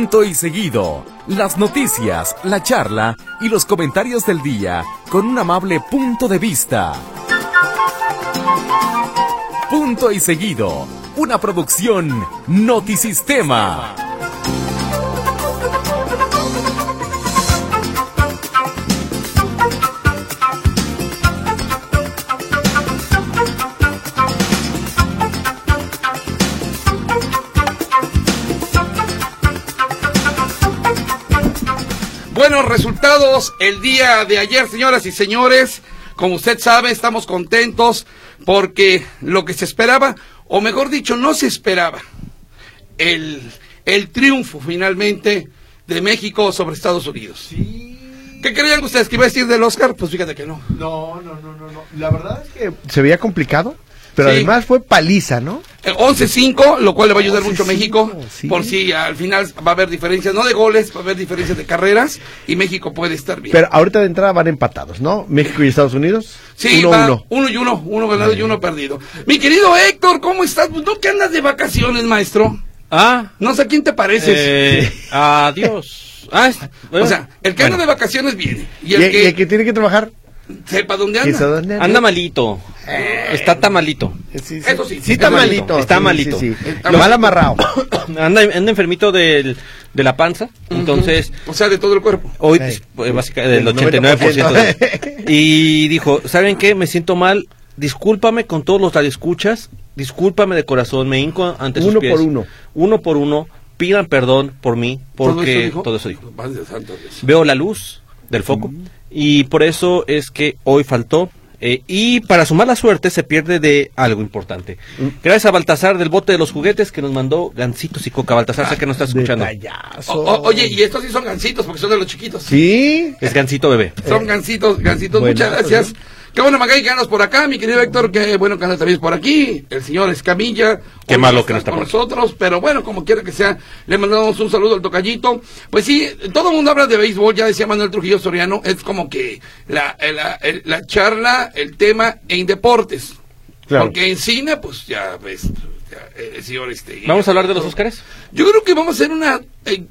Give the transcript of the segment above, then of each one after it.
Punto y seguido. Las noticias, la charla y los comentarios del día con un amable punto de vista. Punto y seguido. Una producción Notisistema. Buenos resultados el día de ayer, señoras y señores. Como usted sabe, estamos contentos porque lo que se esperaba, o mejor dicho, no se esperaba, el, el triunfo finalmente de México sobre Estados Unidos. ¿Qué creían ustedes que iba a decir del Oscar? Pues fíjate que no. No, no, no, no, no. La verdad es que se veía complicado, pero Sí. además fue paliza, ¿no? Eh, 11-5, lo cual le va a ayudar mucho a 11-5, México, sí. por si al final va a haber diferencias, no de goles, va a haber diferencias de carreras y México puede estar bien. Pero ahorita de entrada van empatados, ¿no? México y Estados Unidos. Sí, uno, va, uno. uno y uno, uno ganado y uno perdido. Mi querido Héctor, ¿cómo estás? Pues, ¿No que andas de vacaciones, maestro? Ah, No sé a quién te pareces. eh, adiós. Ah, es- o sea, el que bueno, anda de vacaciones viene. Y Y, el y que el que tiene que trabajar. Sepa dónde ¿quién sabe anda. dónde anda malito. Está tamalito. Sí, Eso sí. Sí, está Está malito, malito. está malito. sí, sí. Está Lo mal amarrado. Anda, anda enfermito del, de la panza. Entonces, O sea, de todo el cuerpo. hoy, Sí. pues, básicamente, del El 89%. de- y dijo, ¿saben qué? Me siento mal. Discúlpame con todos los radioescuchas. Discúlpame de corazón. Me hinco ante sus Uno pies. por uno. Uno por uno. Pidan perdón por mí. Porque ¿Todo todo eso eso dijo? dijo. Padre santo Dios. veo la luz del foco y por eso es que hoy faltó eh, y para sumar la suerte se pierde de algo importante. Gracias a Baltasar del bote de los juguetes que nos mandó gancitos y coca. Baltasar, sé que no estás escuchando. O- o- oye, y estos sí son gancitos porque son de los chiquitos. Sí. Es gancito bebé. Son gancitos, gancitos. Bueno, Muchas gracias. Qué bueno, Magay, que andas por acá, mi querido Héctor. Qué bueno que andas también por aquí. El señor Escamilla. Qué malo que no está con por nosotros. Pero bueno, como quiera que sea, le mandamos un saludo al tocallito. Pues sí, todo el mundo habla de béisbol. Ya decía Manuel Trujillo Soriano. Es como que la, la, el- la charla, el tema en deportes. Claro. Porque en cine, pues ya ves. ya, eh, el señor este. ¿Vamos a hablar de los Óscares? Yo creo que vamos a hacer una... eh,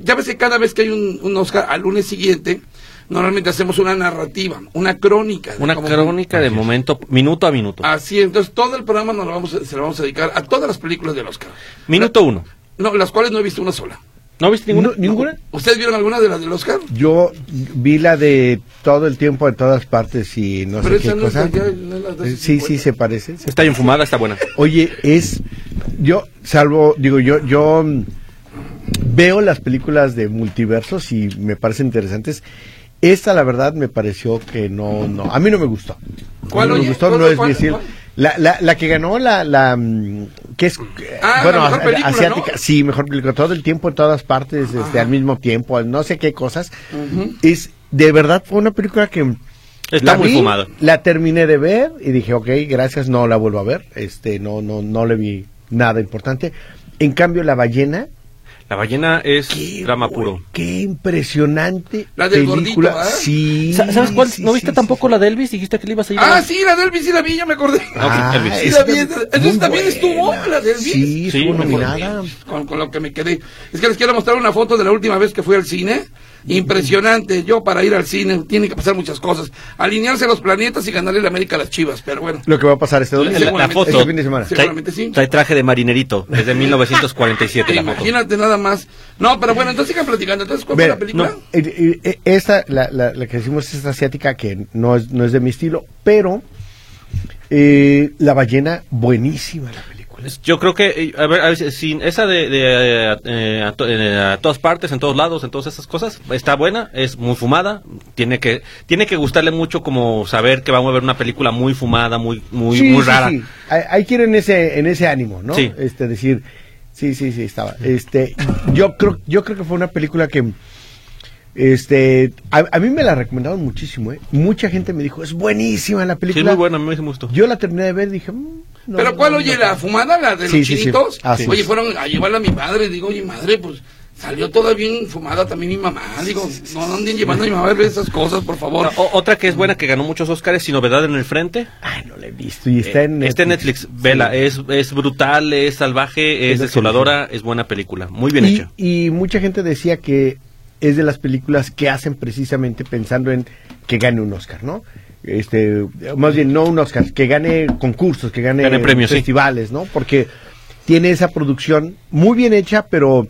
ya ves que cada vez que hay un, un Oscar, al lunes siguiente, normalmente hacemos una narrativa, una crónica. de Una crónica de momento, minuto a minuto. Así, entonces todo el programa nos lo vamos a- se lo vamos a dedicar a todas las películas del Oscar. Minuto uno. No, las cuales no he visto una sola. ¿No viste ninguna? No, ¿Ninguna? ¿Ustedes vieron alguna de las del Oscar? Yo vi la de todo el tiempo en todas partes y no Pero sé esa qué no es cosa. no es la de Sí, sí, 50. se parece. se Está bien fumada, está buena. Oye, es yo salvo digo yo yo veo las películas de multiversos y me parecen interesantes. Esta la verdad me pareció que no no a mí no me gustó. ¿Cuál, no me gustó, ¿Cuál, no es cuál, cuál? La, la, la que ganó la, la mm, que es Ah, bueno la mejor a- película, asiática ¿no? sí mejor película todo el tiempo en todas partes este, al mismo tiempo no sé qué cosas es de verdad fue una película que Está la muy vi, fumada. La terminé de ver y dije, ok, gracias, no la vuelvo a ver. Este, no, no, no le vi nada importante. En cambio, la ballena, La ballena es qué, drama puro. qué impresionante La del película. gordito, ¿verdad? sí. Sa- ¿Sabes cuál? sí, ¿No sí, viste sí, tampoco sí. la de Elvis? Dijiste que le ibas a ir Ah, sí, la de Elvis, sí la vi, ya me acordé. Ah, Elvis. Sí, la vi, es entonces también estuvo la de Elvis. Sí, Sí, estuvo nominada. Con, con lo que me quedé. Es que les quiero mostrar una foto de la última vez que fui al cine. Impresionante. Yo para ir al cine tiene que pasar muchas cosas. Alinearse los planetas y ganarle la América a las chivas. Pero bueno. Lo que va a pasar este domingo. La, la foto. Este fin de semana. Seguramente sí. Trae traje de marinerito desde 1947 la foto. Imagínate nada más. No, pero bueno, entonces sigan platicando. Entonces, ¿cuál fue la película? no. Eh, eh, eh, Esta, la, la, la que decimos es asiática, que no es, no es de mi estilo, pero eh, la ballena, buenísima la película. Yo creo que, eh, a ver, a ver, sin esa de, de, eh, eh, a, eh, a todas partes, en todos lados, en todas esas cosas, está buena, es muy fumada, tiene que tiene que gustarle mucho como saber que vamos a ver una película muy fumada, muy muy Sí, muy sí, rara. sí. Hay, hay que ir en ese, en ese ánimo, ¿no? Sí. Este, decir, sí, sí, sí, estaba. Este, yo creo, yo creo que fue una película que, este, a, a mí me la recomendaron muchísimo, ¿eh? Mucha gente me dijo, es buenísima la Sí, película. es muy buena, a mí me gustó. Yo la terminé de ver y dije, mm, no, ¿Pero cuál, no, oye, no. la fumada, la de Sí, los sí, sí. chinitos? Así oye, fueron a llevarla a mi madre. Digo, oye, madre, pues Salió toda bien fumada también mi mamá. Digo, no anden llevando a mi mamá a ver esas cosas, por favor. O- otra que es buena, que ganó muchos Oscars, Sin Novedad en el Frente. Ay, no la he visto. Y está en Eh, está en Netflix. Vela, es, es brutal, es salvaje, Es desoladora, es buena película. Muy bien y, hecha. y mucha gente decía que es de las películas que hacen precisamente pensando en que gane un Oscar, ¿no? Este, más bien no un Oscar, que gane concursos, que gane, Gane premios, sí. festivales, ¿no? Porque tiene esa producción muy bien hecha, pero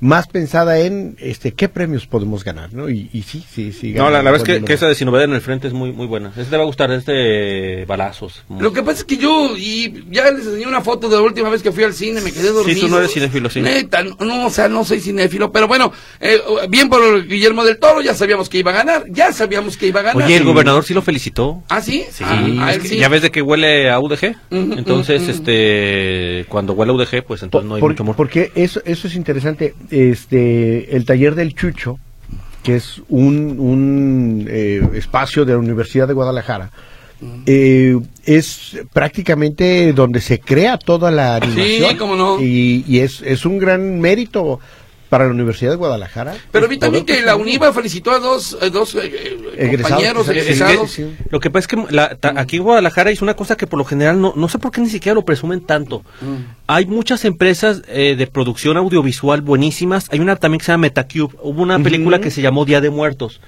más pensada en este qué premios podemos ganar, ¿no? Y, y sí, sí, sí. No, la, la verdad es que, que esa de en el Frente es muy muy buena. Esa te va a gustar, es de balazos. Lo que pasa es que yo, y ya les enseñé una foto de la última vez que fui al cine, me quedé dormido. Sí, tú no eres cinéfilo, sí. Neta, no, no, o sea, no soy cinéfilo, pero bueno, eh, bien por Guillermo del Toro, ya sabíamos que iba a ganar, ya sabíamos que iba a ganar. Oye, el gobernador sí lo felicitó. ¿Ah, sí? Sí, Ah, a es que sí. ya ves de que huele a UDG. Ujú, entonces, este, cuando huele a UDG, pues entonces no hay Por- mucho amor. Porque eso, eso es interesante. Este, el taller del Chucho, que es un, un eh, espacio de la Universidad de Guadalajara, eh, es prácticamente donde se crea toda la animación. cómo no. Y, y es, es un gran mérito para la Universidad de Guadalajara. Pero vi también Poder que la UNIVA felicitó a dos, eh, dos eh, eh, Egresados, compañeros egresados. Sí, sí. Lo que pasa es que la- ta- aquí en Guadalajara es una cosa que por lo general no, no sé por qué ni siquiera lo presumen tanto. Hay muchas empresas eh, de producción audiovisual buenísimas. Hay una también que se llama Metacube. Hubo una película que se llamó Día de Muertos.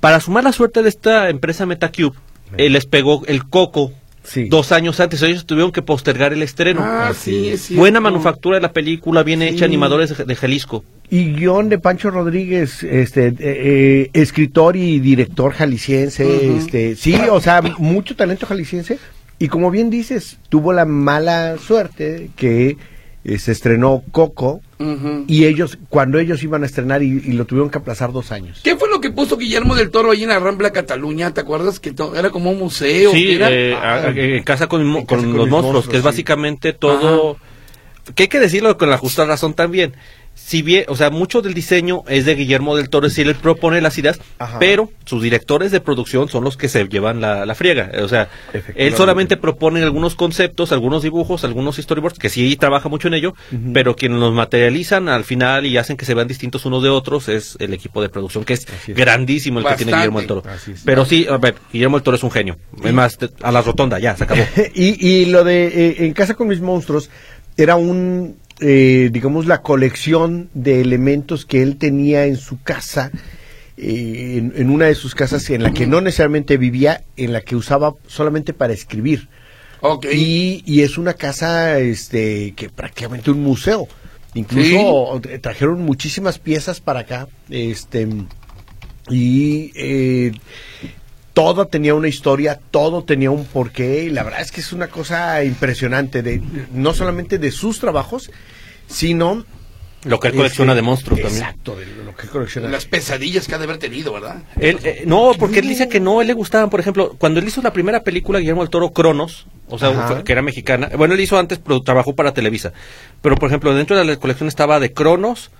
Para sumar la suerte de esta empresa Metacube, eh, les pegó el coco Sí. dos años antes. Ellos tuvieron que postergar el estreno. Ah, sí, es. Buena manufactura de la película, bien Sí. hecha, animadores de, de Jalisco. Y guion de Pancho Rodríguez, este, eh, eh, escritor y director jalisciense, este, sí, o sea, mucho talento jalisciense. Y como bien dices, tuvo la mala suerte que eh, se estrenó Coco y ellos, cuando ellos iban a estrenar y, y lo tuvieron que aplazar dos años. ¿Qué fue lo que puso Guillermo del Toro ahí en la Rambla Cataluña? ¿Te acuerdas? Que era como un museo. Sí, ¿qué era? eh, Ah, en casa con, mo- en casa con con los monstruos, monstruos, que es sí. básicamente todo. Que hay que decirlo con la justa razón también. Si bien, o sea, mucho del diseño es de Guillermo del Toro, es decir, él propone las ideas, Ajá. pero sus directores de producción son los que se llevan la, la friega. O sea, él solamente propone algunos conceptos, algunos dibujos, algunos storyboards, que sí trabaja mucho en ello, pero quienes los materializan al final y hacen que se vean distintos unos de otros es el equipo de producción, que es, grandísimo el que tiene. Guillermo del Toro. Pero sí, a ver, Guillermo del Toro es un genio. Es más, a la rotonda, ya, se acabó. y, y lo de eh, En casa con mis monstruos era un, eh, digamos, la colección de elementos que él tenía en su casa, eh, en, en una de sus casas en la que no necesariamente vivía, en la que usaba solamente para escribir. Y, y es una casa este que prácticamente un museo. Incluso tra- trajeron muchísimas piezas para acá. Este y eh, todo tenía una historia, todo tenía un porqué, y la verdad es que es una cosa impresionante, de, no solamente de sus trabajos, sino... Lo que él este, colecciona de monstruos también. Exacto, de lo que él colecciona. Las pesadillas que ha de haber tenido, ¿verdad? Él, eh, no, porque él dice que no, él le gustaban, por ejemplo, cuando él hizo la primera película, Guillermo del Toro, Cronos, o sea, Ajá. que era mexicana, bueno, él hizo antes, pero trabajó para Televisa, pero por ejemplo, dentro de la colección estaba de Cronos,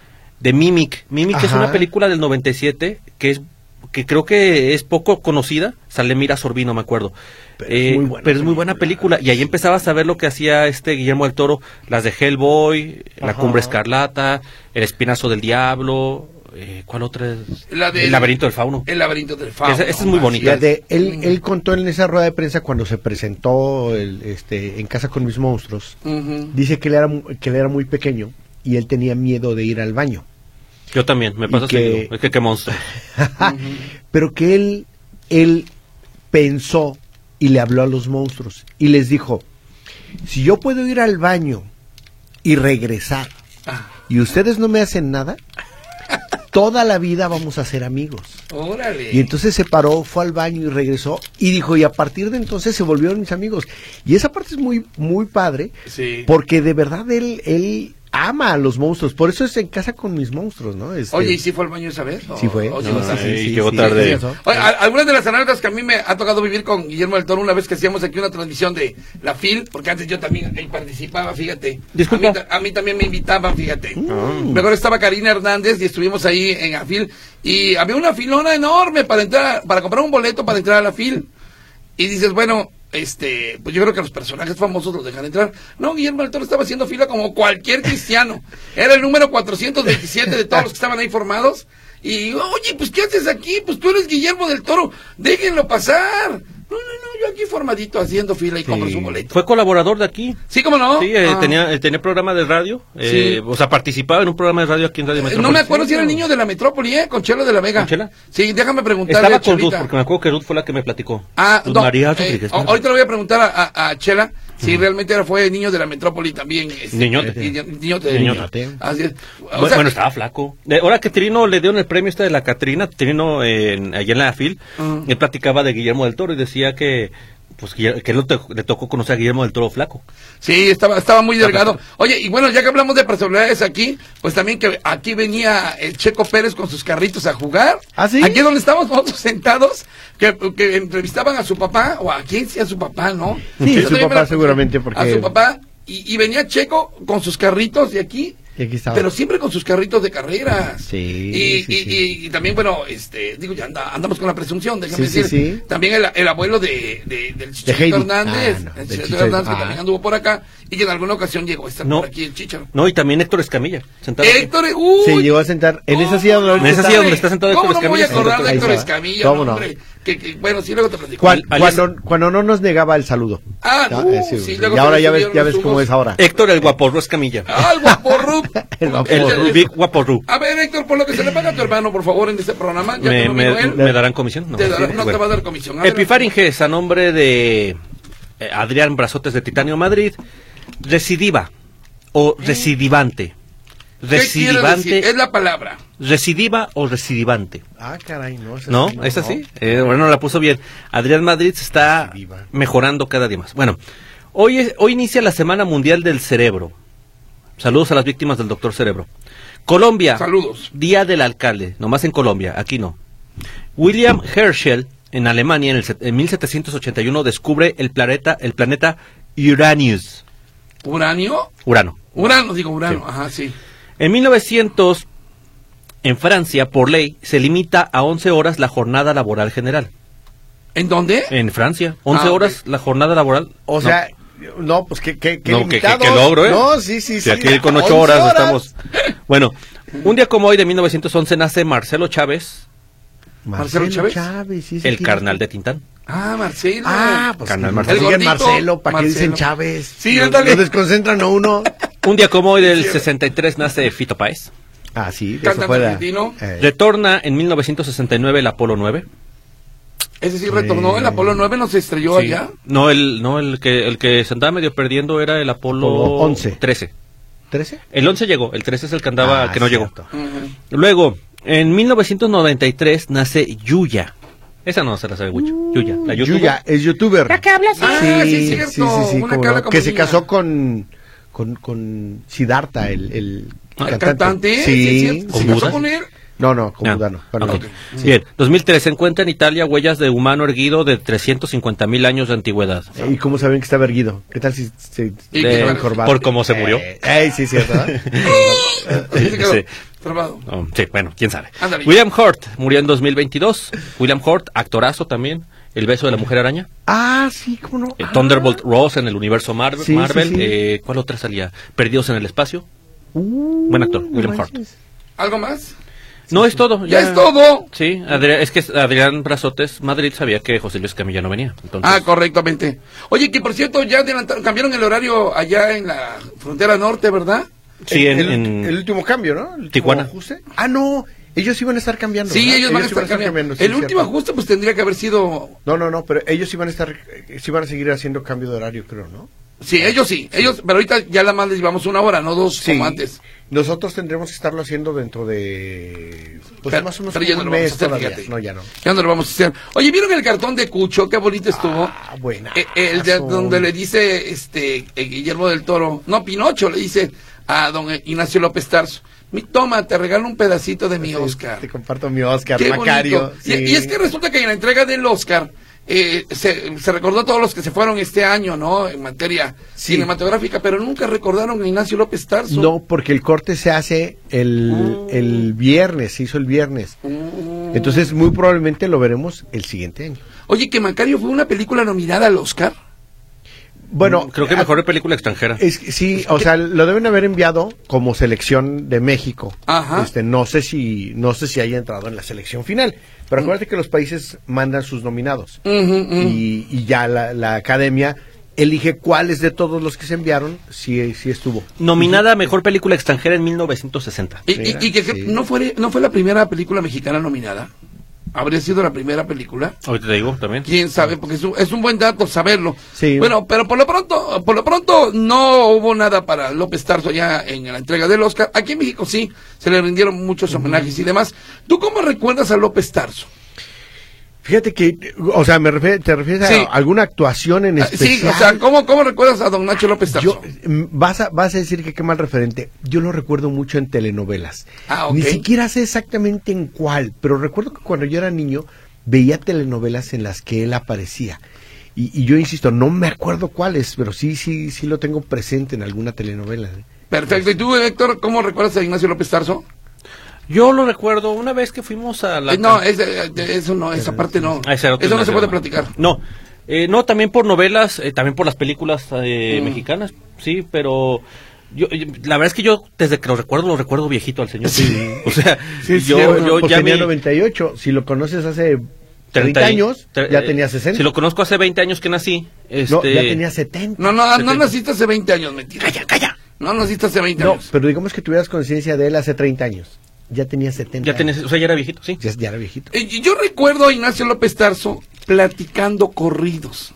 de Mimic, Mimic es una película del 97 que es que creo que es poco conocida, sale Mira Sorbino, me acuerdo. Pero es Eh, muy buena pero es muy buena película y ahí empezabas a ver lo que hacía este Guillermo del Toro, las de Hellboy, La. Cumbre Escarlata, El Espinazo del Diablo, eh, ¿cuál otra es? La El Laberinto del Fauno. El laberinto del fauno. Esa- esa es muy bonita. Fíjate, él, él contó en esa rueda de prensa cuando se presentó el, este, en casa con mis monstruos, dice que él, era, mu- que él era muy pequeño y él tenía miedo de ir al baño. Yo también, me pasa que- seguido. Es que qué monstruo. Pero que él, él pensó y le habló a los monstruos y les dijo, si yo puedo ir al baño y regresar Ah, y ustedes no me hacen nada, toda la vida vamos a ser amigos. órale. Y entonces se paró, fue al baño y regresó y dijo, y a partir de entonces se volvieron mis amigos. Y esa parte es muy, muy padre, Sí. porque de verdad él, él ama a los monstruos. Por eso es en casa con mis monstruos, ¿no? Este, Oye, ¿y si fue al baño esa vez? Sí fue. ¿O sí No, vas a- sí, sí, Ay, sí, llegó sí, tarde. sí, eso. Oye, algunas de las anécdotas que a mí me ha tocado vivir con Guillermo del Toro una vez que hacíamos aquí una transmisión de la FIL, porque antes yo también ahí participaba, fíjate. Disculpa. A mí, a mí también me invitaban, fíjate. Mm. Mejor estaba Karina Hernández y estuvimos ahí en la FIL y había una filona enorme para entrar, para comprar un boleto para entrar a la FIL. Y dices, bueno, este, pues yo creo que los personajes famosos los dejan entrar. No, Guillermo del Toro estaba haciendo fila como cualquier cristiano. Era el número 427 de todos los que estaban ahí formados. Y, oye, pues ¿qué haces aquí? Pues tú eres Guillermo del Toro, déjenlo pasar. No, no, no, yo aquí formadito haciendo fila y compro su boleto. Fue colaborador de aquí. Sí, ¿cómo no? Sí, eh, Ah. tenía, eh, tenía programa de radio. eh, Sí. O sea, participaba en un programa de radio aquí en Radio Eh, Metrópolis. No me acuerdo si era el niño de la metrópoli, ¿eh? Con Chelo de la Vega. ¿Con Chela? Sí, déjame preguntarle Estaba con Ruth, porque me acuerdo que Ruth fue la que me platicó. Ah, Ruth no, María eh, Rodríguez. ahorita le voy a preguntar a, a- a Chela si realmente era, fue niño de la metrópoli también. este, Niñote. eh, niño- Niñote. Niñote. Así es. O Bu- sea, bueno, estaba flaco. Ahora que Trino le dieron el premio este de la Catrina, Trino eh, en- allá en la FIL, Ah. él platicaba de Guillermo del Toro y decía que pues que que él lo te- le tocó conocer a Guillermo del Toro flaco. Sí, estaba, estaba muy delgado. Oye, y bueno, ya que hablamos de personalidades aquí, pues también que aquí venía el Checo Pérez con sus carritos a jugar. ¿Ah, sí? Aquí donde estamos nosotros sentados, que, que entrevistaban a su papá, o a quién sea su papá, ¿no? Sí, Yo su papá la- seguramente, porque- A su papá, y, y venía Checo con sus carritos de aquí. Y aquí estaba. Pero siempre con sus carritos de carreras. Sí, Y, sí, y- sí. y- y también, bueno, este, digo, ya anda- andamos con la presunción, déjame Sí, sí, decir. sí. También el, el abuelo de, de- del Chicharito Heidi. Hernández. Ah, no, el Chicharito. Hernández, que Ah. también anduvo por acá y que en alguna ocasión llegó a estar No. por aquí el Chicharo. No, y también Héctor Escamilla, sentado. Héctor, uy, Se llegó a sentar en esa silla donde En esa está. silla donde está sentado ¿Cómo Héctor no me voy a Escamilla? acordar de Héctor. Escamilla, ¿Cómo no? hombre? Que, que- bueno, sí, luego te platico. Cuando, cuando no nos negaba el saludo. Ah, uh, eh, sí, sí, y ahora ya ves, ya ves cómo es ahora. Héctor el guaporro Escamilla. Ah, el guaporru. El guaporru. el Big Guaporru. A ver, Héctor, por lo que se le paga a tu hermano, por favor, en este programa. Ya Me, me- vino él, me darán comisión? No, te va a dar comisión. Adelante. Epifaringes, a nombre de eh, Adrián Brazotes de Titanio Madrid, recidiva o recidivante. ¿Qué quiere Recidivante? Es la palabra. recidiva o recidivante. Ah, caray, no. esa ¿No? sí, ¿Es así? Eh, bueno, la puso bien. Adrián Madrid se está Recidiva. mejorando cada día más. Bueno, hoy, es- hoy inicia la Semana Mundial del Cerebro. Saludos a las víctimas del doctor Cerebro. Colombia. Saludos. Día del alcalde. Nomás en Colombia, aquí no. William Herschel, en Alemania, en, el, set- en 1781, descubre el planeta, el planeta Uranus. ¿Uranio? Urano. Urano, digo Urano. Sí. Ajá, sí. En 1900, en Francia, por ley, se limita a 11 horas la jornada laboral general. ¿En dónde? En Francia, 11 Ah, horas la jornada laboral. O No, sea, no, pues qué, qué, qué No, que- que- que logro, ¿eh? No, sí, sí, si sí. aquí con 8 11 horas, estamos. Bueno, un día como hoy de 1911 nace Marcelo Chávez, Marcelo Chávez. sí, sí, el carnal de Tintán. Ah, Marcelo. Ah, pues Carnal Marcelo. Marcelo, ¿para qué dicen. Chávez? Sí, Lo- ándale. Lo desconcentran a uno. Un día como hoy del 63 nace Fito Páez. Ah, sí, de eso fuera. argentino. Eh, Retorna en 1969 el Apolo 9. Ese sí retornó. El Apolo 9 no se estrelló Sí. allá. No, el, no el, que, el que se andaba medio perdiendo era el Apolo Apolo 11. 13. ¿13? El 11 llegó, el 13 es el que andaba, Ah, que no llegó. cierto. Ujú. Luego, en 1993 nace Yuya. Esa no se la sabe mucho. Yuya, la youtuber. Yuya, es youtuber. Ah, sí, es cierto. Sí, sí, sí, Una que habla como Que se casó con, con, con Siddhartha, el, el Ah, ¿El cantante? Sí, es cierto. ¿Con ¿Se casó Buda? con él? No, no, con Ah, Buda no. con ok. otro. Sí. Bien, 2003 se encuentra en Italia huellas de humano erguido de 350 mil años de antigüedad. ¿Y cómo saben que está erguido? ¿Qué tal si se ¿Y De- por cómo se murió. Eh, eh, sí, cierto. ¿verdad? Así se quedó Sí. Oh, sí, bueno, quién sabe. Ándale. William Hurt murió en 2022. William Hurt, actorazo también. El beso de la mujer araña. ah, sí, cómo no. Eh, Ah. Thunderbolt Ross en el universo Marvel. Sí, Marvel. sí. Eh, ¿Cuál otra salía? Perdidos en el espacio. Uh, Buen actor, William manches. ¿Algo más? No es todo. Ya es todo. Sí, Adrián, es que Adrián Brazotes, Madrid, sabía que José Luis Camilla no venía. Entonces, Ah, correctamente. Oye, que por cierto, ya adelantaron, cambiaron el horario allá en la frontera norte, ¿verdad? sí, en, el, en- el último cambio, ¿no? El Tijuana. ajuste. Ah, no, ellos iban a estar cambiando. Sí, ¿verdad? ellos van a estar cambiando. sí, el último cierto. ajuste, pues tendría que haber sido. No, no, no, pero ellos iban a estar, eh, sí van a seguir haciendo cambio de horario, creo, ¿no? Sí, ellos sí. Ellos, pero ahorita ya la más les llevamos una hora, no dos como antes. Nosotros tendremos que estarlo haciendo dentro de, pues Pero- más o menos pero ya no un lo vamos a mes hacer, todavía. No, ya no. Ya no lo vamos a hacer. Oye, ¿vieron el cartón de Cucho? Qué bonito estuvo. Ah, buena. Eh, el de donde le dice este eh, Guillermo del Toro, no Pinocho, le dice a don Ignacio López Tarso, mi toma, te regalo un pedacito de mi Oscar. Te comparto mi Oscar, Qué Macario. Y, es que resulta que en la entrega del Oscar eh, se, se recordó a todos los que se fueron este año, ¿no? En materia Sí. cinematográfica, pero nunca recordaron a Ignacio López Tarso. No, porque el corte se hace el, Mm. el viernes, se hizo el viernes. Mm. Entonces, muy probablemente lo veremos el siguiente año. Oye, que Macario fue una película nominada al Oscar. Bueno, Creo que ah, mejor película extranjera. Es que sí, o sea, lo deben haber enviado como selección de México. Ajá. Este, no sé si, no sé si haya entrado en la selección final. Pero acuérdate que los países mandan sus nominados. Y, y ya la, la academia elige cuáles de todos los que se enviaron sí, sí estuvo. Nominada a mejor película extranjera en 1960. Y, y- y que sí. no fue no fue la primera película mexicana nominada. Habría sido la primera película. Ahorita te digo también. Quién sabe, porque es un, es un buen dato saberlo. Sí. Bueno, pero por lo pronto, por lo pronto no hubo nada para López Tarso ya en la entrega del Oscar. Aquí en México sí, se le rindieron muchos homenajes y demás. ¿Tú cómo recuerdas a López Tarso? Fíjate que, o sea, me refiero, ¿te refieres Sí. a alguna actuación en Ah, especial? Sí, o sea, ¿cómo, cómo recuerdas a don Nacho López Tarso? Yo, mm, vas, a, vas a decir que qué mal referente. Yo lo recuerdo mucho en telenovelas. Ah, ok. Ni siquiera sé exactamente en cuál, pero recuerdo que cuando yo era niño veía telenovelas en las que él aparecía. Y, y yo insisto, no me acuerdo cuáles, pero sí, sí, sí lo tengo presente en alguna telenovela. ¿eh? Perfecto. ¿Y tú, Héctor, cómo recuerdas a Ignacio López Tarso? Yo lo recuerdo una vez que fuimos a la... Eh, no, ese- eh, eso no, esa parte no. Ah, Eso no se puede platicar. No, eh, no, también por novelas, eh, también por las películas eh, Mm. mexicanas, sí, pero yo, yo- la verdad es que yo desde que lo recuerdo, lo recuerdo viejito al señor. O sea, yo, cierto, yo pues ya tenía mi 98. Si lo conoces hace 30 y- años, tre- ya eh, tenía 60. Si lo conozco hace 20 años que nací, este... No, ya tenía 70. No, no, no Setenta. naciste hace 20 años, mentira. Calla, calla. No naciste hace 20 No, años. pero digamos que tuvieras conciencia de él hace 30 años. Ya tenía 70. Ya tenía, o sea, ya era viejito, sí. Ya, ya era viejito. Eh, Yo recuerdo a Ignacio López Tarso platicando corridos.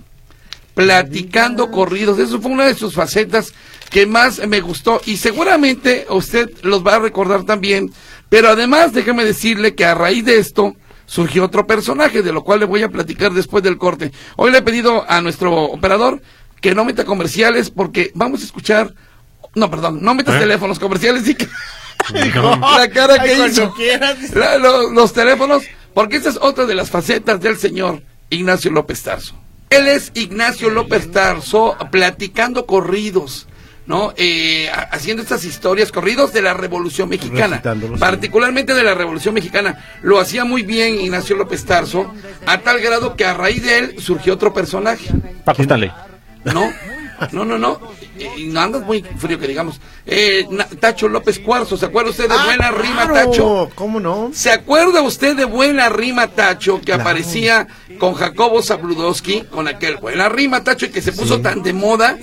Platicando corridos. Eso fue una de sus facetas que más me gustó. Y seguramente usted los va a recordar también. Pero además, déjeme decirle que a raíz de esto surgió otro personaje, de lo cual le voy a platicar después del corte. Hoy le he pedido a nuestro operador que no meta comerciales porque vamos a escuchar. No, perdón, no metas ¿Eh? teléfonos comerciales y que. No. La cara que Ay, hizo. quieras. La- lo- los teléfonos, porque esa es otra de las facetas del señor Ignacio López Tarso. Él es Ignacio López Tarso platicando corridos, ¿no? Eh, ha- haciendo estas historias, corridos de la Revolución Mexicana, particularmente de la Revolución Mexicana. Lo hacía muy bien Ignacio López Tarso, a tal grado que a raíz de él surgió otro personaje. Paco Stanley. No, no, no, no. Eh, no andas muy frío que digamos. Eh, Tacho López Cuarzo, ¿se acuerda usted de Buena Rima Ah, Tacho? ¿Cómo no? ¿Se acuerda usted de Buena Rima Tacho que Claro. aparecía con Jacobo Zabludowski, con aquel Buena Rima Tacho y que se puso tan de moda,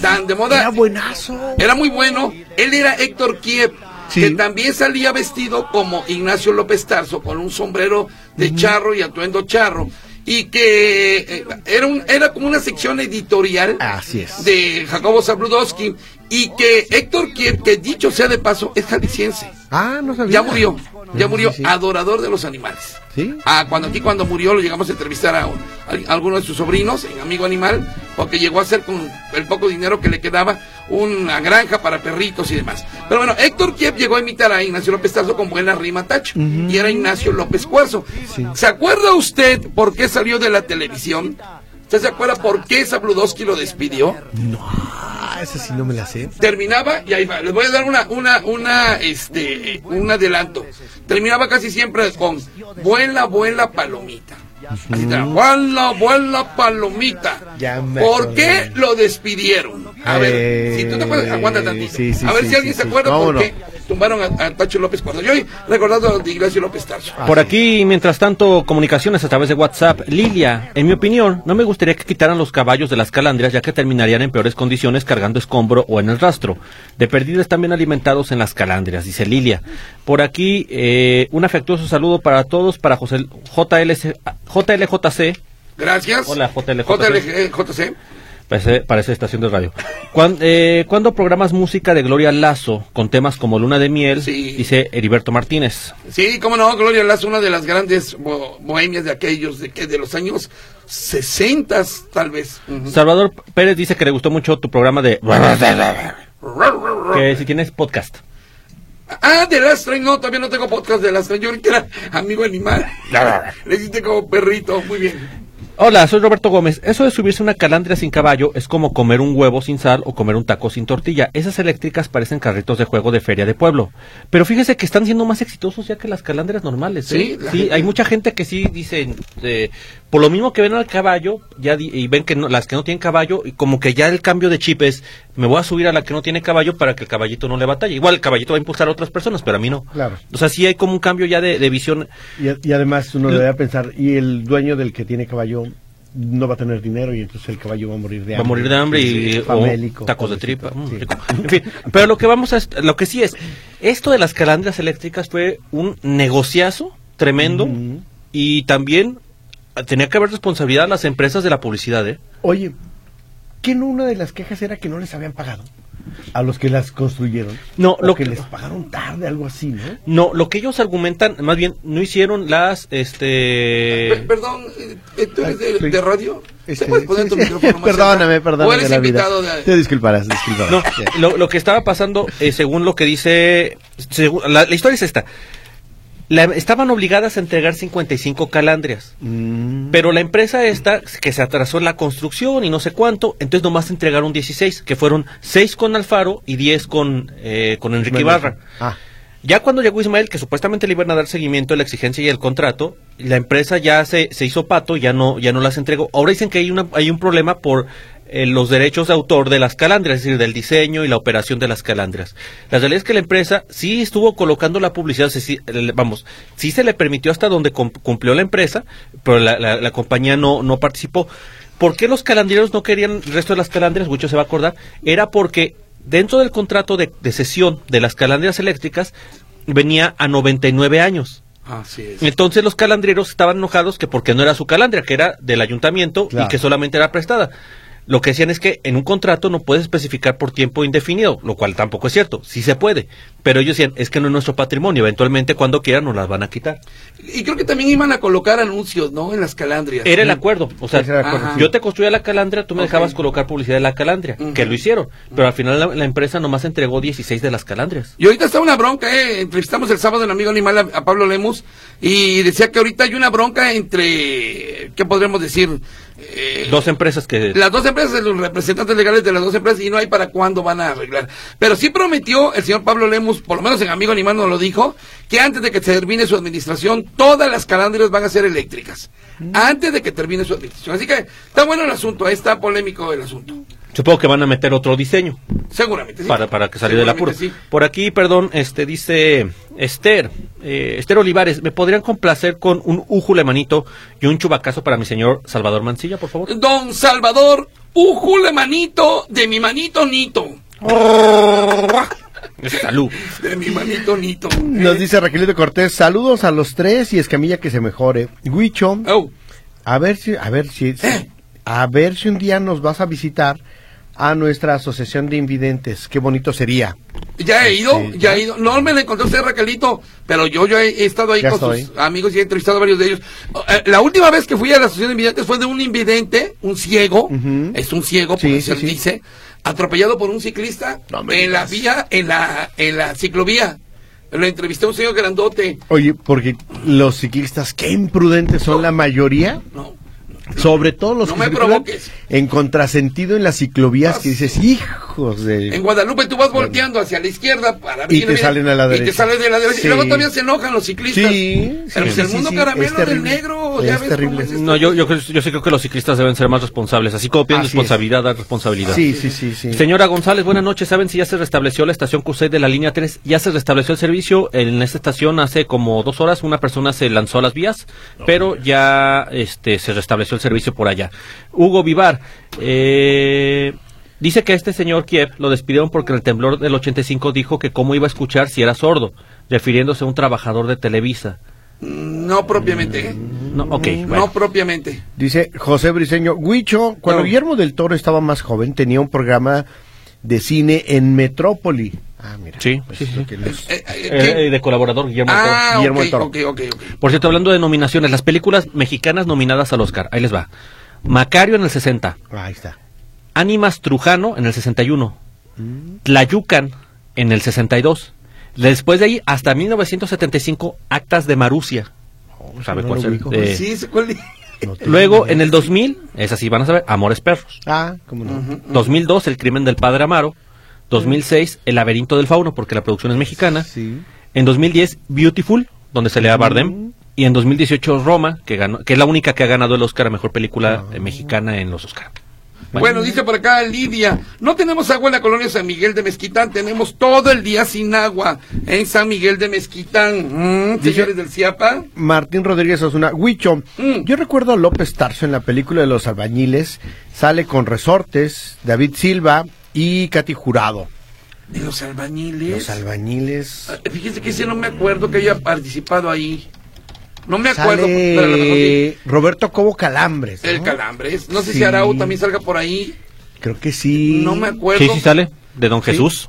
tan de moda? Era buenazo. Era muy bueno. Él era Héctor Kiev, Sí. que también salía vestido como Ignacio López Tarso, con un sombrero de charro y atuendo charro. Y que eh, era, un, era como una sección editorial Así es. de Jacobo Zabludowski. Y que Héctor Kiev, que dicho sea de paso, es jalisciense. Ah, no sabía. Ya murió, ya murió, sí, sí. adorador de los animales. ¿Sí? Ah, cuando aquí cuando murió lo llegamos a entrevistar a, a alguno de sus sobrinos en Amigo Animal, porque llegó a hacer con el poco dinero que le quedaba una granja para perritos y demás. Pero bueno, Héctor Kiev llegó a imitar a Ignacio López Tarso con buena rima tacho, y era Ignacio López Cuarzo. ¿Se acuerda usted por qué salió de la televisión? ¿Usted se acuerda por qué Zabludowski lo despidió? Ah, esa sí no me la sé. terminaba y ahí va. Les voy a dar una, una, una, este, un adelanto. Terminaba casi siempre con vuela, vuela palomita. Así te vuela, vuela palomita. ¿Por qué lo despidieron? A ver, Eh, si tú te acuerdas, aguanta tantito. sí, sí, a ver sí, si alguien se acuerda ¿Cómo por no? qué tumbaron a, a Tacho López Cuarzo. Yo hoy recordando de Ignacio López Tarso. Por aquí, mientras tanto, comunicaciones a través de WhatsApp. Lilia, en mi opinión, no me gustaría que quitaran los caballos de las calandrias, ya que terminarían en peores condiciones cargando escombro o en el rastro. De perdida están bien alimentados en las calandrias, dice Lilia. Por aquí, eh, un afectuoso saludo para todos, para José JLC, JLJC, Gracias. Hola, JLJC. JLJC. Parece, parece estación de radio. Cuan- eh, ¿Cuándo programas música de Gloria Lazo con temas como Luna de Miel? Sí. Dice Heriberto Martínez. Sí, cómo no, Gloria Lazo, una de las grandes bo- bohemias de aquellos, de que de los años 60 tal vez. Salvador Pérez dice que le gustó mucho tu programa de... que si tienes podcast. Ah, de Last Train, no, todavía no tengo podcast de Last Train, yo que era amigo animal. Le hiciste como perrito, muy bien. Hola, soy Roberto Gómez. Eso de subirse una calandria sin caballo es como comer un huevo sin sal o comer un taco sin tortilla. Esas eléctricas parecen carritos de juego de feria de pueblo. Pero fíjese que están siendo más exitosos ya que las calandrias normales. ¿eh? Sí, sí gente- hay mucha gente que sí dicen, eh, por lo mismo que ven al caballo, ya di- y ven que no- las que no tienen caballo, y como que ya el cambio de chip es, me voy a subir a la que no tiene caballo para que el caballito no le batalle. Igual el caballito va a impulsar a otras personas, pero a mí no. Claro. O sea, sí hay como un cambio ya de, de visión. Y, y además uno debe pensar, y el dueño del que tiene caballo no va a tener dinero y entonces el caballo va a morir de va a hambre. morir de hambre y Sí, famélico, tacos de tripa. mm, Sí. rico. En fin, pero lo que vamos a lo que sí es esto de las calandrias eléctricas fue un negociazo tremendo y también tenía que haber responsabilidad a las empresas de la publicidad, ¿eh? Oye, ¿qué no una de las quejas era que no les habían pagado a los que las construyeron? No, O lo que que- les pagaron tarde, algo así, ¿no? No, lo que ellos argumentan, más bien no hicieron las este Per- Perdón, eh, ¿tú eres de, de radio? Este, ¿Te puedes poner sí, tu sí. micrófono más Perdóname, perdóname. ¿O eres de la vida. invitado de... Te disculparás, disculparás. No, lo, lo que estaba pasando, eh, según lo que dice, segu- la, la historia es esta. La- estaban obligadas a entregar 55 calandrias. Mm. Pero la empresa esta, que se atrasó en la construcción y no sé cuánto, entonces nomás entregaron 16, que fueron 6 con Alfaro y 10 con, eh, con Enrique Ibarra. Ah, Ya cuando llegó Ismael, que supuestamente le iban a dar seguimiento a la exigencia y el contrato, la empresa ya se, se hizo pato, ya no, ya no las entregó. Ahora dicen que hay, una, hay un problema por eh, los derechos de autor de las calandrias, es decir, del diseño y la operación de las calandrias. La realidad es que la empresa sí estuvo colocando la publicidad, se- vamos, sí se le permitió hasta donde cum- cumplió la empresa, pero la, la- la compañía no, no participó. ¿Por qué los calandrieros no querían el resto de las calandrias? Mucho se va a acordar. Era porque dentro del contrato de, de cesión de las calandrias eléctricas venía a 99 años. Así es. Entonces los calandrieros estaban enojados que porque no era su calandria, que era del ayuntamiento Claro. y que solamente era prestada. Lo que decían es que en un contrato no puedes especificar por tiempo indefinido, lo cual tampoco es cierto, sí se puede. Pero ellos decían, es que no es nuestro patrimonio, eventualmente cuando quieran nos las van a quitar. Y creo que también iban a colocar anuncios, ¿no? En las calandrias. Era el acuerdo, o sea, el acuerdo, sí. yo te construía la calandria, tú me dejabas colocar publicidad de la calandria, que lo hicieron, pero al final la, la empresa nomás entregó 16 de las calandrias. Y ahorita está una bronca, ¿eh? Entrevistamos el sábado en Amigo Animal a, a Pablo Lemus y decía que ahorita hay una bronca entre, ¿qué podríamos decir? Eh, Dos empresas que... las dos empresas, los representantes legales de las dos empresas y no hay para cuándo van a arreglar. Pero sí prometió el señor Pablo Lemus, por lo menos en Amigo Animal nos lo dijo, que antes de que termine su administración, todas las calandrias van a ser eléctricas. Antes de que termine su administración. Así que está bueno el asunto, ahí está polémico el asunto. Supongo que van a meter otro diseño. Seguramente sí. para, para que saliera del apuro. Sí. Por aquí, perdón, este dice Esther, eh, Esther Olivares, ¿me podrían complacer con un újule manito y un chubacazo para mi señor Salvador Mancilla, por favor? Don Salvador, ujule manito de mi manito Nito. Salud. De mi manito Nito. Nos dice Raquelito Cortés, saludos a los tres y Escamilla que se mejore. Huicho, Oh, a ver si, a ver si, si- Eh. a ver si un día nos vas a visitar a nuestra asociación de invidentes. Qué bonito sería. ya he ido, Sí, ya ya. he ido. No me la encontré usted, Raquelito, pero yo, yo he, he estado ahí Ya con estoy. sus amigos y he entrevistado a varios de ellos. Eh, La última vez que fui a la asociación de invidentes fue de un invidente, un ciego, es un ciego, Sí, por sí, se sí. dice, atropellado por un ciclista No en la vía, en la, en la ciclovía. Lo entrevisté a un señor grandote. Oye, porque los ciclistas, qué imprudentes son la mayoría. No, Sobre todo los No que me provoques. en contrasentido en las ciclovías que dices, de... En Guadalupe tú vas volteando hacia la izquierda para Y te salen a la Y te derecha. salen de la derecha. Sí. Y luego todavía se enojan los ciclistas. Sí, Pero sí, pues el sí, mundo sí, caramelo es del negro, ya Es ves terrible. cómo es esto. No, yo, yo, creo- yo sí creo que los ciclistas deben ser más responsables. Así como piden responsabilidad, dar responsabilidad. Sí, sí, sí, sí. Señora González, buenas noches. ¿Saben si ya se restableció la estación Cusey de la línea 3? Ya se restableció el servicio. En esta estación hace como dos horas una persona se lanzó a las vías, pero ya este, se restableció el servicio por allá. Hugo Vivar, eh, dice que este señor Kiev lo despidieron porque en el temblor del 85 dijo que cómo iba a escuchar si era sordo, refiriéndose a un trabajador de Televisa. No propiamente. No, bueno. No propiamente. Dice José Briseño, Huicho, cuando No. Guillermo del Toro estaba más joven, tenía un programa de cine en Metrópoli. Ah, mira. Sí, pues sí, sí. Eh, eh, Eh, de colaborador Guillermo del Toro. ah, Guillermo Toro. ok, ok, ok. Por cierto, hablando de nominaciones, las películas mexicanas nominadas al Oscar, ahí les va. Macario en el 60, Ah, Ahí está. Ánimas Trujano en el 61, Tlayucan en el 62. Después de ahí, hasta 1975, Actas de Marusia. ¿Sabe no cuál es? Eh, sí, ¿se- ¿cuál? No Luego, en el 2000, es así, van a saber, Amores Perros. Ah, cómo no. 2002, El crimen del padre Amaro. 2006, El laberinto del fauno, porque la producción es mexicana. Sí. En 2010, Beautiful, donde se lea Bardem. Y en 2018, Roma, que ganó, que es la única que ha ganado el Oscar a mejor película eh, mexicana en los Oscar. Bueno, dice por acá Lidia, no tenemos agua en la colonia San Miguel de Mezquitán, tenemos todo el día sin agua en San Miguel de Mezquitán. Mm, señores del CIAPA. Martín Rodríguez Osuna, Huicho, Mm. yo recuerdo a López Tarso en la película de los albañiles, sale con Resortes, David Silva y Katy Jurado. De los albañiles. Los albañiles. Ah, Fíjense que ese no me acuerdo que haya participado ahí. No me acuerdo, pero a lo mejor sí. Roberto Cobo Calambres. ¿no? El Calambres. No sé si. Arau también salga por ahí. Creo que sí. No me acuerdo. Sí, sí sale, de Don Jesús.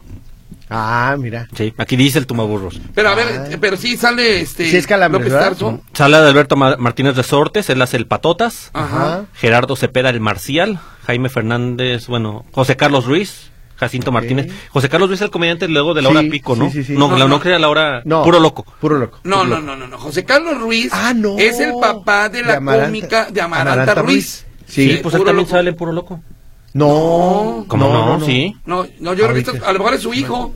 Ah, mira. Sí, aquí dice el tumaburros. Pero a ver, Ay. eh, pero sí sale este. Sí es Calambres, ¿verdad? Sale de Alberto Ma- Martínez Resortes, él hace el Patotas. Ajá. Gerardo Cepeda, el Marcial. Jaime Fernández, bueno, José Carlos Ruiz. Jacinto Martínez. José Carlos Ruiz, el comediante luego de la Sí, hora pico, ¿no? sí, sí, sí. No, No, la, no. no crea la hora No. puro loco. Puro loco. No, puro no, loco. no, no, no. José Carlos Ruiz Ah, no. es el papá de la Amaranta- cómica de Amaranta, Amaranta Ruiz. Ruiz. Sí, Sí, pues él también loco. sale en puro loco. No. ¿Cómo no? Sí. No, no, yo creo que Ahorita. esto- a lo mejor es su hijo.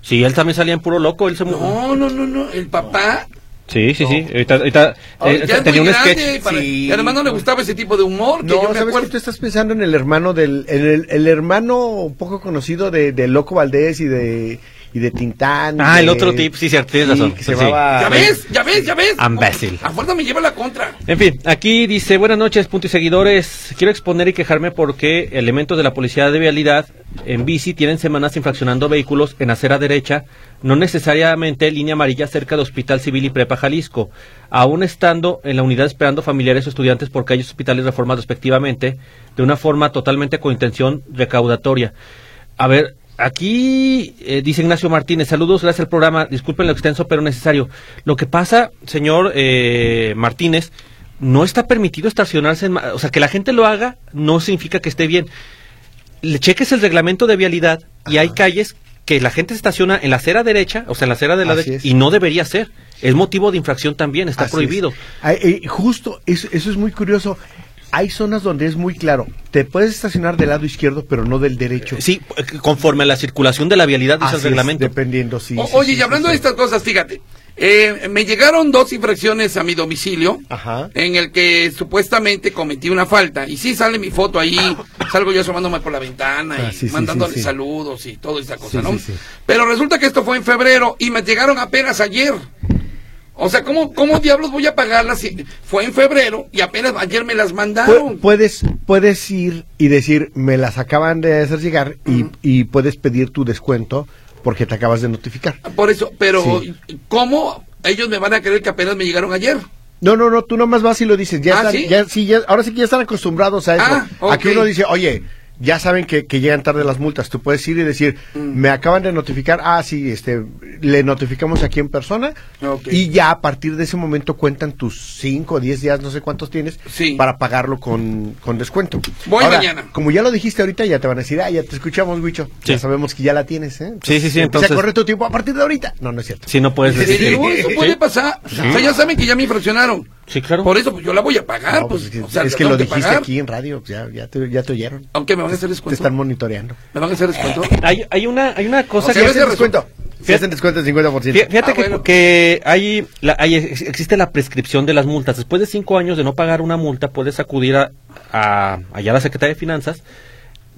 Sí, él también salía en puro loco. Él se No, no, no, no. El papá. Sí, sí, sí. Ahorita, ahorita, Ay, eh, ya es tenía un grande sketch. para- Sí. Y además no le gustaba ese tipo de humor. Que No, yo me ¿sabes acuerdo. que tú estás pensando en el hermano del el, el- el hermano poco conocido de, de Loco Valdés y de y de Tintán? Ah, el otro tipo, sí, cierto, tienes razón. que se Sí. llamaba Ya ves, ya ves, ya ves. Imbécil. A fuerza me lleva la contra. En fin, aquí dice, buenas noches, punto y seguidores. Quiero exponer y quejarme porque elementos de la policía de vialidad en bici tienen semanas infraccionando vehículos en acera derecha, no necesariamente línea amarilla cerca de Hospital Civil y Prepa Jalisco, aún estando en la unidad esperando familiares o estudiantes por calles, hospitales, reformas respectivamente, de una forma totalmente con intención recaudatoria. A ver, aquí eh, dice Ignacio Martínez, saludos, gracias al programa, disculpen lo extenso pero necesario. Lo que pasa, señor eh, Martínez, no está permitido estacionarse, en, o sea, que la gente lo haga no significa que esté bien. Le cheques el reglamento de vialidad y hay calles que la gente se estaciona en la acera derecha, o sea, en la acera de la Así derecha, es. y no debería ser. Es motivo de infracción también, está Así prohibido. es. Ay, eh, justo, eso, eso es muy curioso. Hay zonas donde es muy claro. Te puedes estacionar del lado izquierdo, pero no del derecho. Sí, conforme a la circulación de la vialidad dice el es, reglamento. dependiendo, sí. O- sí, oye, sí, y hablando sí, de sí. estas cosas, fíjate. eh, me llegaron dos infracciones a mi domicilio. Ajá. En el que supuestamente cometí una falta. Y sí sale mi foto ahí. salgo yo asomándome por la ventana y Ah, sí, sí, mandándole sí, sí. saludos y toda esa cosa, Sí, ¿no? sí, sí. Pero resulta que esto fue en febrero y me llegaron apenas ayer. O sea, ¿cómo, cómo diablos voy a pagarlas si fue en febrero y apenas ayer me las mandaron? puedes, puedes ir y decir, me las acaban de hacer llegar y, y puedes pedir tu descuento porque te acabas de notificar. Por eso, pero Sí. ¿cómo ellos me van a creer que apenas me llegaron ayer? No, no, no, tú nomás vas y lo dices. Ya Ah, están, ¿sí? ya, sí, ya, ahora sí que ya están acostumbrados a eso. Ah. Aquí uno dice, oye, ya saben que, que llegan tarde las multas. Tú puedes ir y decir, Mm. me acaban de notificar, ah, sí, este, le notificamos aquí en persona. Y ya a partir de ese momento cuentan tus 5 o 10 días, no sé cuántos tienes, Sí. para pagarlo con, con descuento. Voy Ahora, mañana. Como ya lo dijiste ahorita, ya te van a decir, ah, ya te escuchamos, Wicho. Sí. Ya sabemos que ya la tienes, ¿eh? Sí, sí, sí, Empieza entonces- a correr tu tiempo a partir de ahorita. No, no es cierto. Si no puedes Sí, decir. no, eso puede pasar. O sea, ya saben que ya me infraccionaron. Sí, claro. Por eso pues, yo la voy a pagar. No, pues, pues, es que, o sea, es la que tengo lo dijiste pagar. aquí en radio, ya, ya, te, ya te oyeron. Aunque me van a hacer Te descuento. están monitoreando. ¿Me van a hacer descuento? Hay, hay una, hay una cosa O sea, que hacen descuento. Si hacen descuento del 50%. Fí- Fíjate Ah, que, bueno. que hay, la- hay- ex- existe la prescripción de las multas. Después de cinco años de no pagar una multa, puedes acudir a, a- allá a la Secretaría de Finanzas,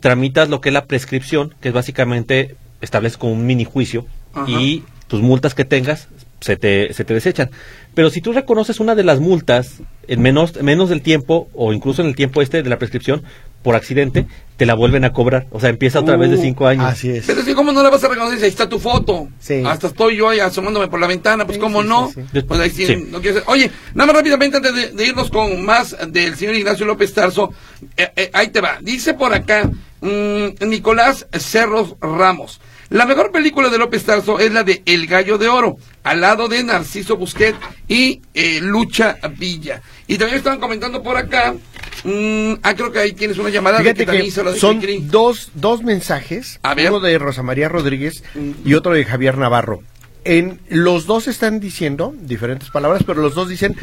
tramitas lo que es la prescripción, que es básicamente establece como un mini juicio Ajá. y tus multas que tengas se te, se te desechan. Pero si tú reconoces una de las multas en menos, menos del tiempo o incluso en el tiempo este de la prescripción por accidente, te la vuelven a cobrar. O sea, empieza otra vez de Uh, cinco años. Así es. Pero es que, ¿cómo no la vas a reconocer ahí está tu foto? Sí. Hasta estoy yo ahí asomándome por la ventana, pues, Sí, ¿cómo sí, no? sí, sí. Pues ahí sí, Sí. no quiero ser- Oye, nada más rápidamente antes de, de irnos con más del señor Ignacio López Tarso, eh, eh, ahí te va. Dice por acá, mm, Nicolás Cerros Ramos. La mejor película de López Tarso es la de El Gallo de Oro, al lado de Narciso Busquet y eh, Lucha Villa. Y también estaban comentando por acá, mm, ah, creo que ahí tienes una llamada de que hizo la de son Cricri. dos, dos mensajes, A ver. uno de Rosa María Rodríguez y otro de Javier Navarro. En los dos están diciendo diferentes palabras, pero los dos dicen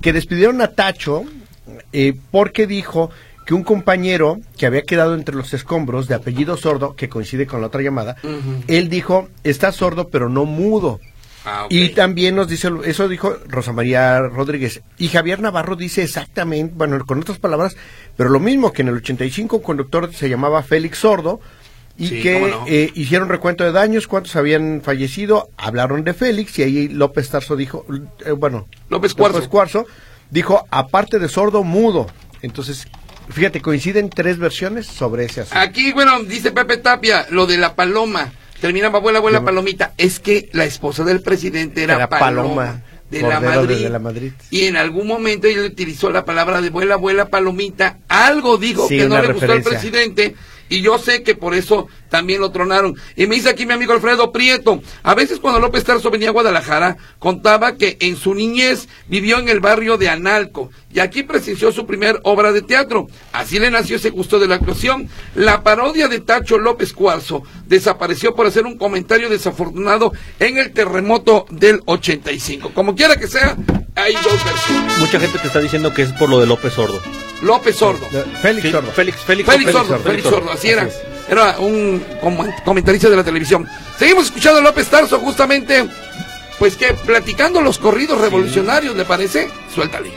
que despidieron a Tacho eh, porque dijo que un compañero que había quedado entre los escombros de apellido sordo, que coincide con la otra llamada, él dijo, está sordo pero no mudo. Ah. Y también nos dice, eso dijo Rosa María Rodríguez. Y Javier Navarro dice exactamente, bueno, con otras palabras, pero lo mismo que en el 85 un conductor se llamaba Félix Sordo y Sí, que no. eh, hicieron recuento de daños, cuántos habían fallecido, hablaron de Félix y ahí López Tarso dijo, eh, bueno, López Cuarzo. Cuarzo dijo, aparte de sordo, mudo. Entonces, fíjate, coinciden tres versiones sobre ese asunto. Aquí, bueno, dice Pepe Tapia, lo de la paloma. Terminaba abuela, abuela, palomita. Es que la esposa del presidente era, Era paloma. Paloma, de la, Madrid. de la Madrid. Y en algún momento ella utilizó la palabra de abuela, abuela, palomita. Algo dijo Sí, que no le gustó al referencia. presidente. Y yo sé que por eso también lo tronaron. Y me dice aquí mi amigo Alfredo Prieto. A veces cuando López Tarso venía a Guadalajara, contaba que en su niñez vivió en el barrio de Analco. Y aquí presenció su primer obra de teatro. Así le nació ese gusto de la actuación. La parodia de Tacho López Cuarzo desapareció por hacer un comentario desafortunado en el terremoto del 85. Como quiera que sea, hay dos versiones. Mucha gente te está diciendo que es por lo de López Sordo. López Sordo. Félix Sordo. Félix, Félix, Félix Sordo, Félix Sordo. Así era. Era un com- comentarista de la televisión. Seguimos escuchando a López Tarso justamente, pues que platicando los corridos revolucionarios, ¿le parece? Suéltale.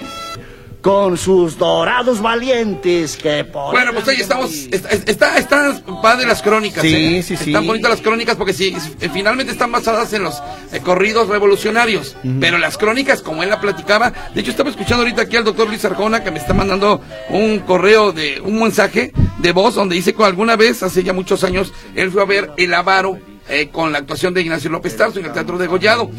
Con sus dorados valientes que por Bueno, pues ahí estamos. Está, está, están padre las crónicas. Sí, ¿eh? sí, sí. Están bonitas las crónicas porque sí, eh, finalmente están basadas en los eh, corridos revolucionarios. Pero las crónicas, como él la platicaba, de hecho estaba escuchando ahorita aquí al doctor Luis Arjona que me está mandando un correo de un mensaje de voz donde dice que alguna vez, hace ya muchos años, él fue a ver El Avaro eh, con la actuación de Ignacio López Tarso en el Teatro de Gollado.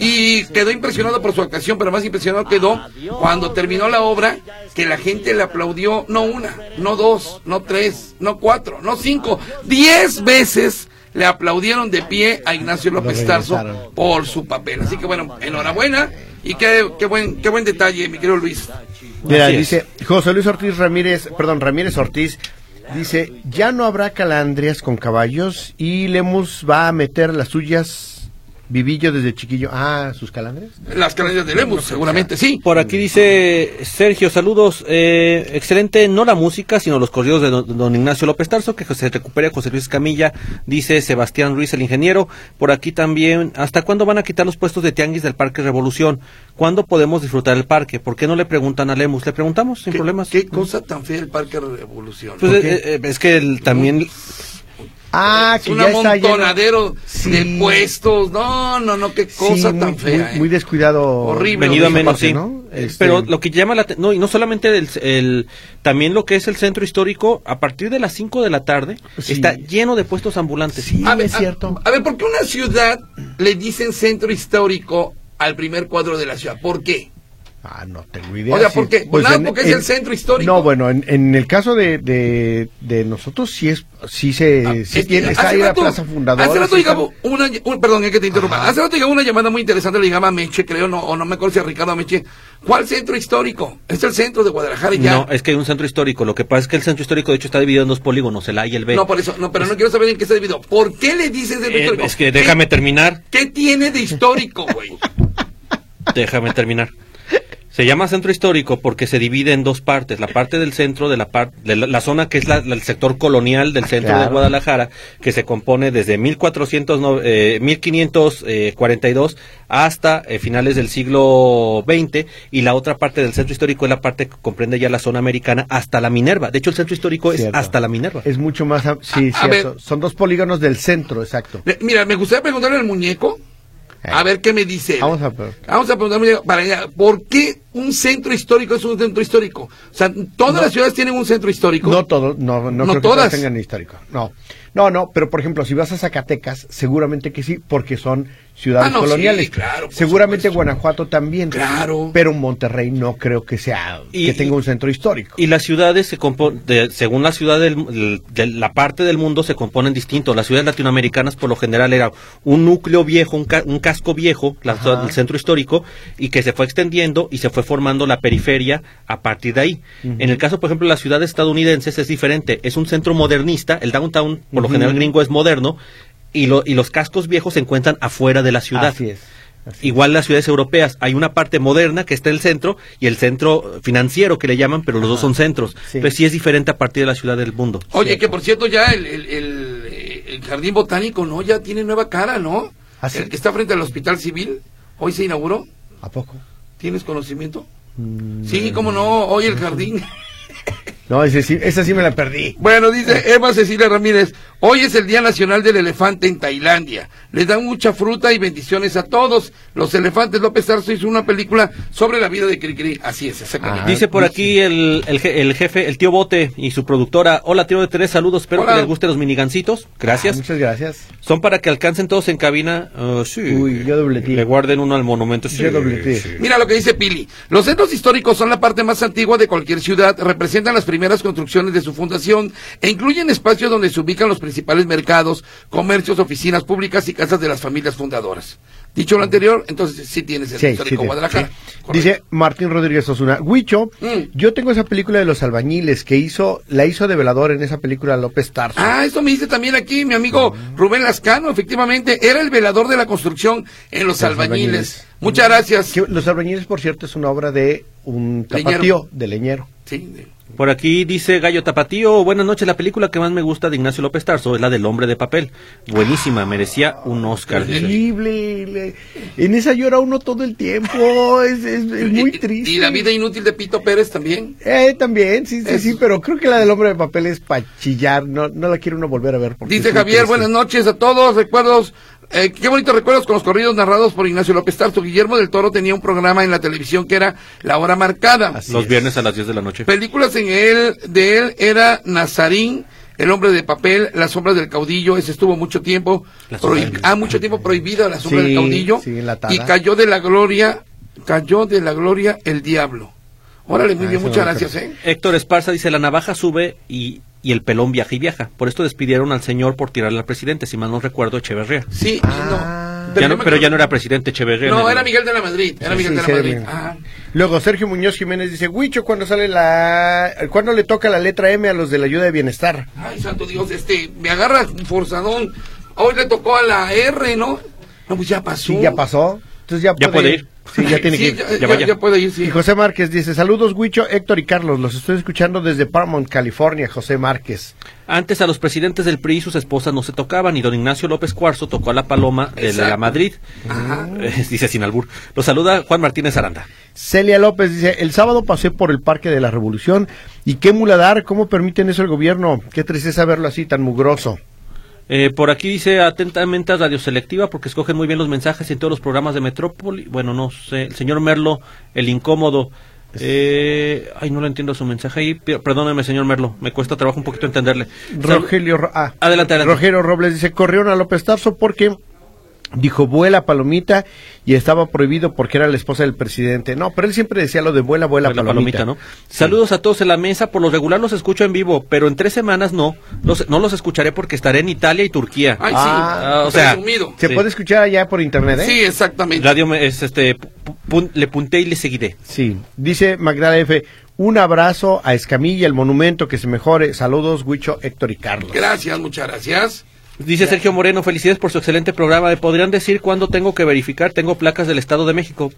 Y quedó impresionado por su actuación, pero más impresionado quedó cuando terminó la obra, que la gente le aplaudió no una, no dos, no tres, no cuatro, no cinco, diez veces le aplaudieron de pie a Ignacio López Tarso por su papel. Así que bueno, enhorabuena y qué, qué buen, qué buen detalle, mi querido Luis. Mira, dice José Luis Ortiz Ramírez, perdón, Ramírez Ortiz, dice, ya no habrá calandrias con caballos y Lemus va a meter las suyas vivillo desde chiquillo. Ah, sus calandrias. Las calendas de Lemus, seguramente sí. Por aquí dice Sergio, saludos. eh, excelente, no la música, sino los corridos de don, don Ignacio López Tarso, que se recupere José Luis Camilla, dice Sebastián Ruiz, el ingeniero. Por aquí también, ¿hasta cuándo van a quitar los puestos de tianguis del Parque Revolución? ¿Cuándo podemos disfrutar el parque? ¿Por qué no le preguntan a Lemus? Le preguntamos, sin ¿Qué, problemas. qué cosa tan fea el Parque Revolución. Pues, eh, eh, es que el- también Ah, es que un amontonadero Sí. de puestos. No, no, no, qué cosa Sí, tan fea. muy- ¿eh? muy descuidado. Horrible. venido a menos, parte, sí. ¿no? Este- Pero lo que llama la no y no solamente el, el- también lo que es el centro histórico a partir de las 5 de la tarde Sí. está lleno de puestos ambulantes. Sí, A ver, es cierto. A, a ver, ¿por qué una ciudad le dicen centro histórico al primer cuadro de la ciudad? ¿Por qué? Ah, no tengo idea. O sea. Pues nada, porque es el centro histórico. No, bueno, en, en el caso de, de, de nosotros sí es, sí se, Ah, sí es que tiene, está hace ahí la Plaza Fundadora. Hace rato está- llegaba una, un- perdón, es que te interrumpa. Ajá. Hace rato llegaba una llamada muy interesante, le llamaba Meche, creo, no, o no me acuerdo si a Ricardo Meche. ¿Cuál centro histórico? Es el centro de Guadalajara y ya. No, es que hay un centro histórico. Lo que pasa es que el centro histórico, de hecho, está dividido en dos polígonos, el A y el B. No, por eso, no, pero no quiero saber en qué está dividido. ¿Por qué le centro Eh, histórico? es que ¿Qué- déjame terminar. ¿Qué tiene de histórico, güey? Déjame terminar. Se llama centro histórico porque se divide en dos partes, la parte del centro de la parte de la, la zona que es la- la- el sector colonial del centro de. Guadalajara, que se compone desde 1400 no- eh, 1542 hasta eh, finales del siglo XX y la otra parte del centro histórico es la parte que comprende ya la zona americana hasta la Minerva. De hecho, el centro histórico es hasta la Minerva. Es mucho más, sí, A- a cierto. ver. Son dos polígonos del centro, exacto. Mira, me gustaría preguntarle al muñeco, a ver qué me dice. Vamos a. Vamos a preguntarle para allá, ¿por qué un centro histórico es un centro histórico? O sea, todas las ciudades tienen un centro histórico. No todos, no, no, No creo que todas. todas tengan histórico. No, no, no, pero por ejemplo, si vas a Zacatecas, seguramente que sí, porque son ciudades Ah, no, coloniales. sí, claro, por seguramente supuesto. Guanajuato también. Claro. Pero Monterrey no creo que sea, Y- que tenga un centro histórico. Y las ciudades se componen, según la ciudad del, de la parte del mundo se componen distintos. Las ciudades latinoamericanas por lo general era un núcleo viejo, un, ca- un casco viejo, la el centro histórico, y que se fue extendiendo y se fue formando la periferia a partir de ahí. En el caso, por ejemplo, de las ciudades estadounidenses es diferente. Es un centro modernista, el downtown por lo general gringo es moderno, y, lo- y los cascos viejos se encuentran afuera de la ciudad. Así es. Igual las ciudades europeas, hay una parte moderna que está en el centro y el centro financiero que le llaman, pero los dos son centros. Sí. Pero sí es diferente a partir de la ciudad del mundo. Oye, que por cierto ya el, el- el, el jardín botánico, ¿no? Ya tiene nueva cara, ¿no? ¿Ah, sí? El que está frente al hospital civil, hoy se inauguró. ¿A poco? ¿Tienes conocimiento? Mm, Sí, cómo no, hoy el jardín. No, ese sí, esa sí me la perdí. Bueno, dice Eva Cecilia Ramírez, hoy es el Día Nacional del Elefante en Tailandia. Les dan mucha fruta y bendiciones a todos. Los elefantes, López Tarso hizo una película sobre la vida de Cricri. Así es, exactamente. Ah, Dice por aquí el, el, je- el jefe, el tío Bote y su productora. Hola, tío de Tres, saludos. Espero Hola. que les gusten los minigancitos. Ah, Gracias. muchas gracias. Son para que alcancen todos en cabina. Ah, sí. Uy, yo dobletí. Le guarden uno al monumento. Sí, Yo dobletí. sí. Mira lo que dice Pili. Los centros históricos son la parte más antigua de cualquier ciudad, representan las primeras construcciones de su fundación e incluyen espacios donde se ubican los principales mercados, comercios, oficinas públicas y casas de las familias fundadoras. Dicho lo anterior, entonces sí tienes el Sí, histórico sí. Guadalajara. Sí. Dice Martín Rodríguez Osuna, Huicho, Mm. yo tengo esa película de los albañiles que hizo, la hizo de velador en esa película López Tarso. Ah, esto me dice también aquí mi amigo Rubén Lascano, efectivamente, era el velador de la construcción en los Los albañiles. albañiles. Muchas gracias. Que los albañiles, por cierto, es una obra de un Leñero. tapatío, de leñero. Sí, de- Por aquí dice Gallo Tapatío, buenas noches, la película que más me gusta de Ignacio López Tarso es la del hombre de papel. Buenísima, merecía un Oscar. dice. Terrible. le- En esa llora uno todo el tiempo. Es, es- es muy triste. Y la vida inútil de Pito Pérez también. Eh, también, sí, sí, Es- sí, pero creo que la del hombre de papel es para chillar. No, no la quiere uno volver a ver. Dice Javier, buenas noches a todos. Recuerdos, eh, qué bonitos recuerdos con los corridos narrados por Ignacio López Tarso. Guillermo del Toro tenía un programa en la televisión que era La Hora Marcada. Así Los es. viernes a las 10 de la noche. Películas en él, de él era Nazarín, El hombre de papel, Las sombras del caudillo, ese estuvo mucho tiempo, La sombra ah, mucho tiempo prohibida La sombra Sí, del caudillo, sí, y cayó de la gloria, cayó de la gloria el diablo. Órale, muy Ah, bien, muchas gracias, eh. Héctor Esparza dice, la navaja sube y, y el pelón viaja y viaja. Por esto despidieron al señor por tirarle al presidente, si mal no recuerdo, Echeverría. Sí, Ah. no. Ya no- pero ya no era presidente Echeverría. No, era Miguel de la Madrid, era Sí, Miguel sí, de la Madrid. Ah. Luego Sergio Muñoz Jiménez dice, Huicho, cuando sale la... ¿Cuándo le toca la letra M a los de la ayuda de bienestar? Ay, santo Dios, este, me agarra forzadón. Hoy le tocó a la R, ¿no? No, pues ya pasó. Sí, ya pasó. Entonces ya, Ya puede ir. Sí, ya tiene Sí, que ir. ya, puede ir, sí. Y José Márquez dice, saludos Huicho, Héctor y Carlos, los estoy escuchando desde Paramount, California, José Márquez. Antes a los presidentes del PRI y sus esposas no se tocaban y don Ignacio López Cuarzo tocó a la paloma de Exacto. la Madrid. Ajá. Eh, dice sin albur. Lo saluda Juan Martínez Aranda. Celia López dice, el sábado pasé por el Parque de la Revolución y qué muladar, ¿cómo permiten eso el gobierno? Qué tristeza verlo así tan mugroso. Eh, por aquí dice atentamente a Radio Selectiva porque escogen muy bien los mensajes en todos los programas de Metrópoli. Bueno, no sé. El señor Merlo, el incómodo. Eh, ay, no lo entiendo su mensaje ahí. Perdóneme, señor Merlo. Me cuesta trabajo un poquito entenderle. Rogelio, Ro- ah, Adelante, adelante. Rogelio Robles dice, corrieron a López Tarso porque dijo vuela palomita y estaba prohibido porque era la esposa del presidente. No, pero él siempre decía lo de vuela, vuela, la palomita. palomita, ¿no? Saludos a todos en la mesa. Por lo regular los escucho en vivo, pero en tres semanas no. Los, no los escucharé porque estaré en Italia y Turquía. Ay, Ah, sí. o sea, presumido. Se Sí. puede escuchar allá por internet, ¿eh? Sí, exactamente. Radio es este. pun- le punté y le seguiré. Sí. Dice Magdala F. Un abrazo a Escamilla, el monumento, que se mejore. Saludos, Huicho, Héctor y Carlos. Gracias, muchas gracias. Dice Sergio Moreno, felicidades por su excelente programa. ¿Me podrían decir cuándo tengo que verificar? Tengo placas del Estado de México.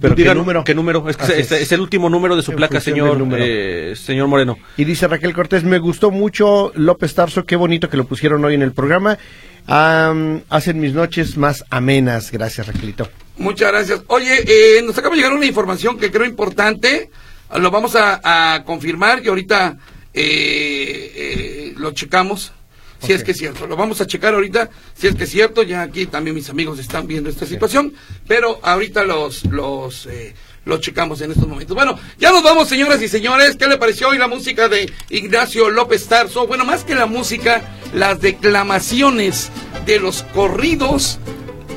¿Pero qué número? ¿Qué número? Es, que Así es, es. es el último número de su En placa, señor, eh, señor Moreno. Y dice Raquel Cortés, me gustó mucho López Tarso, qué bonito que lo pusieron hoy en el programa. Am, hacen mis noches más amenas. Gracias, Raquelito. Muchas gracias. Oye, eh, nos acaba de llegar una información que creo importante. Lo vamos a, a confirmar que ahorita eh, eh, lo checamos. Si es que es cierto, lo vamos a checar ahorita, si es que es cierto, ya aquí también mis amigos están viendo esta situación, pero ahorita los, los, eh, lo checamos en estos momentos. Bueno, ya nos vamos, señoras y señores. ¿Qué le pareció hoy la música de Ignacio López Tarso? Bueno, más que la música, las declamaciones de los corridos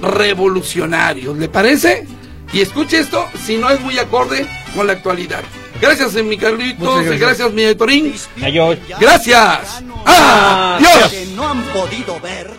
revolucionarios. ¿Le parece? Y escuche esto, si no es muy acorde con la actualidad. Gracias, eh, mi Carlitos, gracias. gracias, mi Torín. Adiós. Gracias. ¡Adiós! que no han podido ver